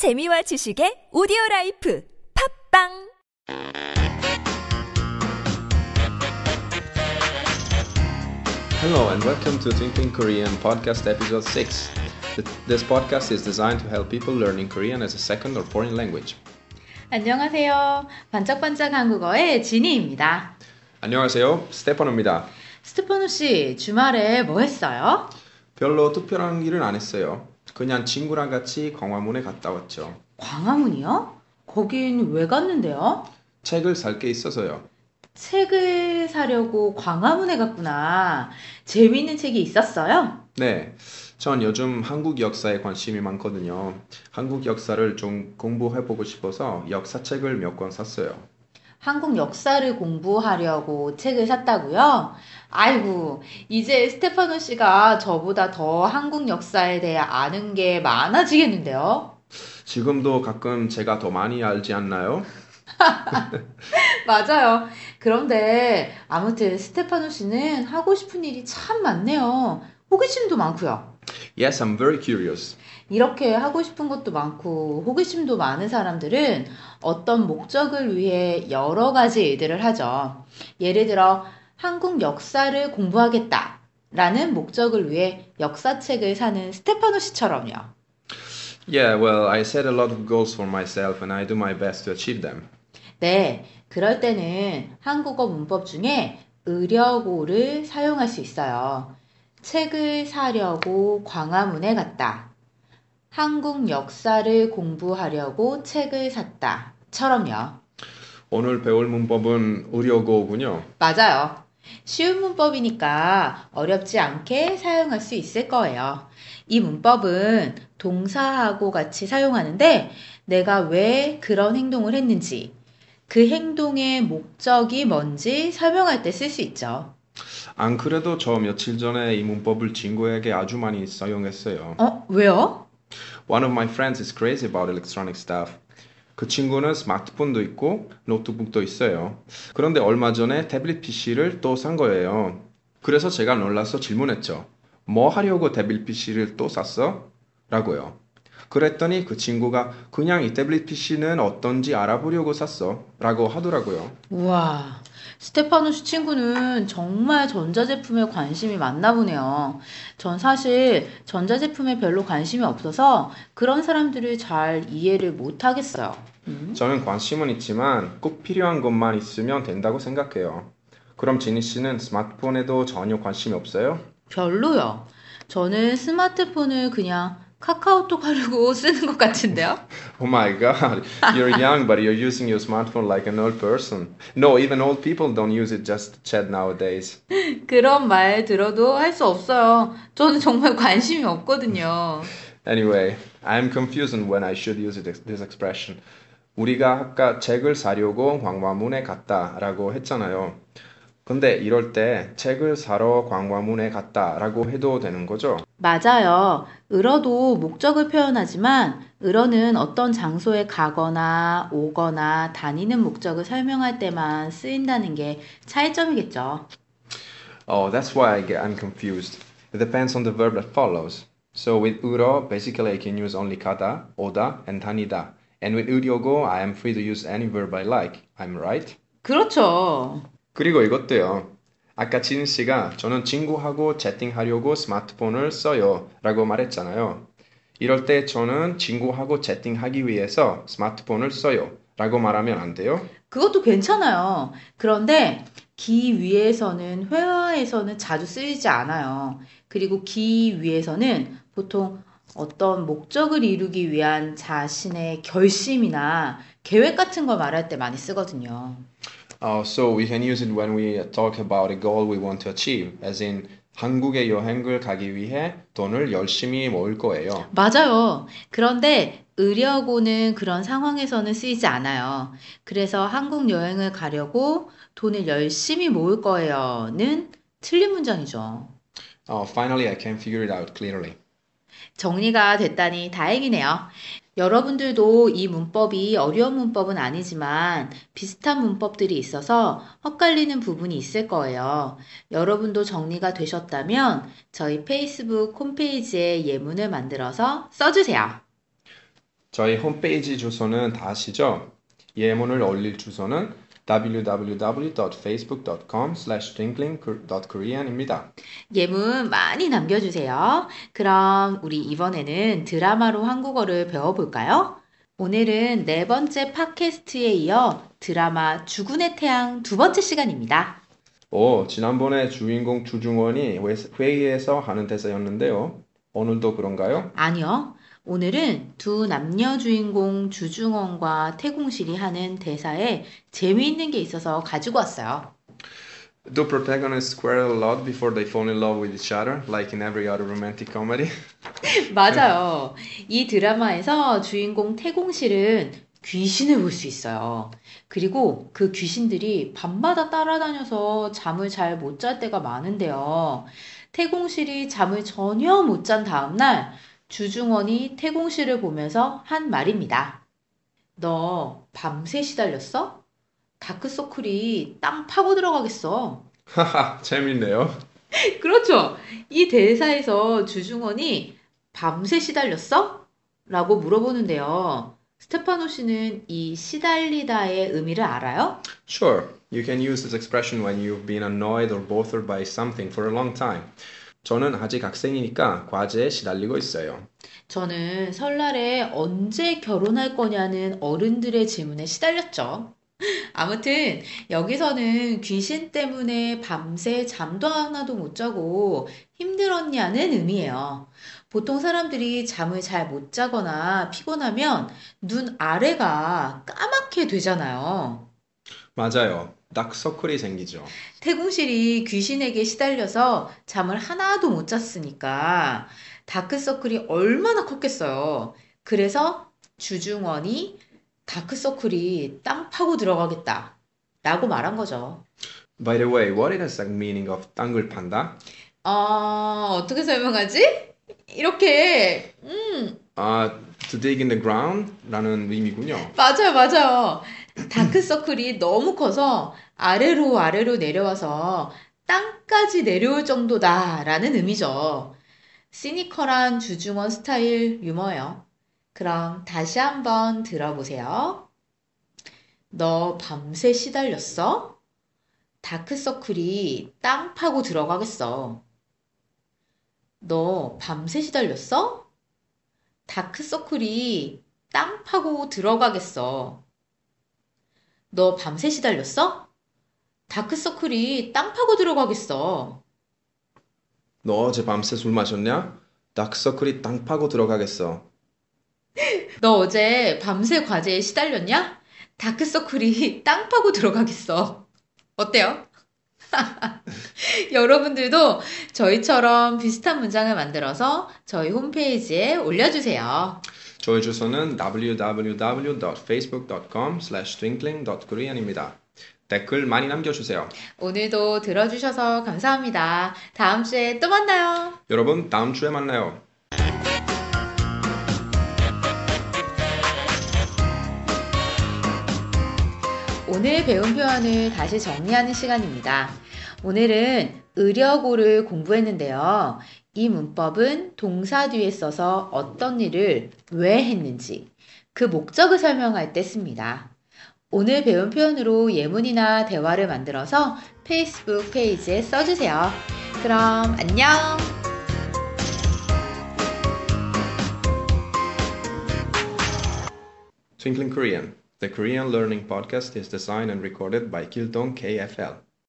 재미와 지식의 오디오 라이프 팝빵 Hello and welcome to Twinkling Korean podcast episode 6. Th- This podcast is designed to help people learning Korean as a second or foreign language. 안녕하세요. 반짝반짝 한국어의 지니입니다. 안녕하세요. 스테파노입니다. 스테파노 씨, 주말에 뭐 했어요? 별로 특별한 일은 안 했어요. 그냥 친구랑 같이 광화문에 갔다 왔죠. 광화문이요? 거긴 왜 갔는데요? 책을 살 게 있어서요. 책을 사려고 광화문에 갔구나. 재미있는 책이 있었어요? 네. 전 요즘 한국 역사에 관심이 많거든요. 한국 역사를 좀 공부해보고 싶어서 역사책을 몇 권 샀어요. 한국 역사를 공부하려고 책을 샀다고요? 아이고, 이제 스테파노 씨가 저보다 더 한국 역사에 대해 아는 게 많아지겠는데요? 지금도 가끔 제가 더 많이 알지 않나요? 맞아요. 그런데 아무튼 스테파노 씨는 하고 싶은 일이 참 많네요. 호기심도 많고요. Yes, I'm very curious. 이렇게 하고 싶은 것도 많고 호기심도 많은 사람들은 어떤 목적을 위해 여러 가지 일들을 하죠. 예를 들어 한국 역사를 공부하겠다. 라는 목적을 위해 역사책을 사는 스테파노 씨처럼요. Yeah, well, I set a lot of goals for myself and I do my best to achieve them. 네, 그럴 때는 한국어 문법 중에 의려고를 사용할 수 있어요. 책을 사려고 광화문에 갔다. 한국 역사를 공부하려고 책을 샀다. 처럼요. 오늘 배울 문법은 의료고군요. 맞아요. 쉬운 문법이니까 어렵지 않게 사용할 수 있을 거예요. 이 문법은 동사하고 같이 사용하는데 내가 왜 그런 행동을 했는지, 그 행동의 목적이 뭔지 설명할 때 쓸 수 있죠. 안 그래도 저 며칠 전에 이 문법을 친구에게 아주 많이 사용했어요. 어, 왜요? One of my friends is crazy about electronic stuff. 그 친구는 스마트폰도 있고 노트북도 있어요. 그런데 얼마 전에 태블릿 PC를 또 산 거예요. 그래서 제가 놀라서 질문했죠. 뭐 하려고 태블릿 PC를 또 샀어? 라고요. 그랬더니 그 친구가 그냥 이 태블릿 PC는 어떤지 알아보려고 샀어. 라고 하더라고요. 우와, 스테파노 씨 친구는 정말 전자제품에 관심이 많나 보네요. 전 사실 전자제품에 별로 관심이 없어서 그런 사람들을 잘 이해를 못 하겠어요. 음? 저는 관심은 있지만 꼭 필요한 것만 있으면 된다고 생각해요. 그럼 지니 씨는 스마트폰에도 전혀 관심이 없어요? 별로요. 저는 스마트폰을 그냥 카카오톡 하려고 쓰는 것 같은데요? Oh my god, you're young but you're using your smartphone like an old person. No, even old people don't use it just to chat nowadays. 그런 말 들어도 할 수 없어요. 저는 정말 관심이 없거든요. Anyway, I'm confused on when I should use it, this expression. 우리가 아까 책을 사려고 광화문에 갔다라고 했잖아요. 근데 이럴 때 책을 사러 광화문에 갔다라고 해도 되는 거죠? 맞아요. 을어도 목적을 표현하지만 을어는 어떤 장소에 가거나 오거나 다니는 목적을 설명할 때만 쓰인다는 게 차이점이겠죠. Oh, that's why I get, I'm confused. It depends on the verb that follows. So with uro, basically I can use only 가다, 오다, and 다니다. And with 의료고, I am free to use any verb I like. I'm right? 그렇죠. 그리고 이것도요. 아까 진 씨가 저는 친구하고 채팅하려고 스마트폰을 써요. 라고 말했잖아요. 이럴 때 저는 친구하고 채팅하기 위해서 스마트폰을 써요. 라고 말하면 안 돼요? 그것도 괜찮아요. 그런데 기 위에서는 회화에서는 자주 쓰이지 않아요. 그리고 기 위에서는 보통 어떤 목적을 이루기 위한 자신의 결심이나 계획 같은 걸 말할 때 많이 쓰거든요. Uh, so we can use it when we talk about a goal we want to achieve. As in, 한국에 여행을 가기 위해 돈을 열심히 모을 거예요. 맞아요. 그런데 의려고는 그런 상황에서는 쓰이지 않아요. 그래서 한국 여행을 가려고 돈을 열심히 모을 거예요는 틀린 문장이죠. Uh, finally, I can figure it out clearly. 정리가 됐다니 다행이네요. 여러분들도 이 문법이 어려운 문법은 아니지만 비슷한 문법들이 있어서 헛갈리는 부분이 있을 거예요. 여러분도 정리가 되셨다면 저희 페이스북 홈페이지에 예문을 만들어서 써주세요. 저희 홈페이지 주소는 다 아시죠? 예문을 올릴 주소는 www.facebook.com twinkling.korean입니다. 예문 많이 남겨주세요. 그럼 우리 이번에는 드라마로 한국어를 배워볼까요? 오늘은 네 번째 팟캐스트에 이어 드라마 죽은의 태양 두 번째 시간입니다. 오, 지난번에 주인공 주중원이 회의에서 하는 대사였는데요. 오늘도 그런가요? 아니요. 오늘은 두 남녀 주인공 주중원과 태공실이 하는 대사에 재미있는 게 있어서 가지고 왔어요. Do protagonists quarrel a lot before they fall in love with each other, like in every other romantic comedy? 맞아요. 이 드라마에서 주인공 태공실은 귀신을 볼 수 있어요. 그리고 그 귀신들이 밤마다 따라다녀서 잠을 잘 못 잘 때가 많은데요. 태공실이 잠을 전혀 못 잔 다음날 주중원이 태공실을 보면서 한 말입니다. 너 밤새 시달렸어? 다크서클이 땅 파고 들어가겠어. 하하, 재밌네요. 그렇죠. 이 대사에서 주중원이 밤새 시달렸어? 라고 물어보는데요. 스테파노 씨는 이 시달리다의 의미를 알아요? Sure, you can use this expression when you've been annoyed or bothered by something for a long time. 저는 아직 학생이니까 과제에 시달리고 있어요. 저는 설날에 언제 결혼할 거냐는 어른들의 질문에 시달렸죠. 아무튼 여기서는 귀신 때문에 밤새 잠도 하나도 못 자고 힘들었냐는 의미예요. 보통 사람들이 잠을 잘 못 자거나 피곤하면 눈 아래가 까맣게 되잖아요. 맞아요. 다크서클이 생기죠. 태궁실이 귀신에게 시달려서 잠을 하나도 못 잤으니까 다크서클이 얼마나 컸겠어요. 그래서 주중원이 다크서클이 땅 파고 들어가겠다. 라고 말한 거죠. By the way, what is the meaning of 땅을 판다? 어, 어떻게 설명하지? 이렇게, 음, 아, to dig in the ground? 라는 의미군요. 맞아요, 맞아요. 다크서클이 너무 커서 아래로 아래로 내려와서 땅까지 내려올 정도다 라는 의미죠. 시니컬한 주중원 스타일 유머예요. 그럼 다시 한번 들어보세요. 너 밤새 시달렸어? 다크서클이 땅 파고 들어가겠어. 너 밤새 시달렸어? 다크서클이 땅 파고 들어가겠어. 너 밤새 시달렸어? 다크서클이 땅 파고 들어가겠어. 너 어제 밤새 술 마셨냐? 다크서클이 땅 파고 들어가겠어. 너 어제 밤새 과제에 시달렸냐? 다크서클이 땅 파고 들어가겠어. 어때요? 여러분들도 저희처럼 비슷한 문장을 만들어서 저희 홈페이지에 올려주세요. 저희 주소는 www.facebook.com twinkling.korean입니다. 댓글 많이 남겨주세요. 오늘도 들어주셔서 감사합니다. 다음 주에 또 만나요. 여러분, 다음 주에 만나요. 오늘 배운 표현을 다시 정리하는 시간입니다. 오늘은 의려고를 공부했는데요. 이 문법은 동사 뒤에 써서 어떤 일을 왜 했는지 그 목적을 설명할 때 씁니다. 오늘 배운 표현으로 예문이나 대화를 만들어서 페이스북 페이지에 써주세요. 그럼 안녕! Twinkling Korean. The Korean Learning Podcast is designed and recorded by Kildong KFL.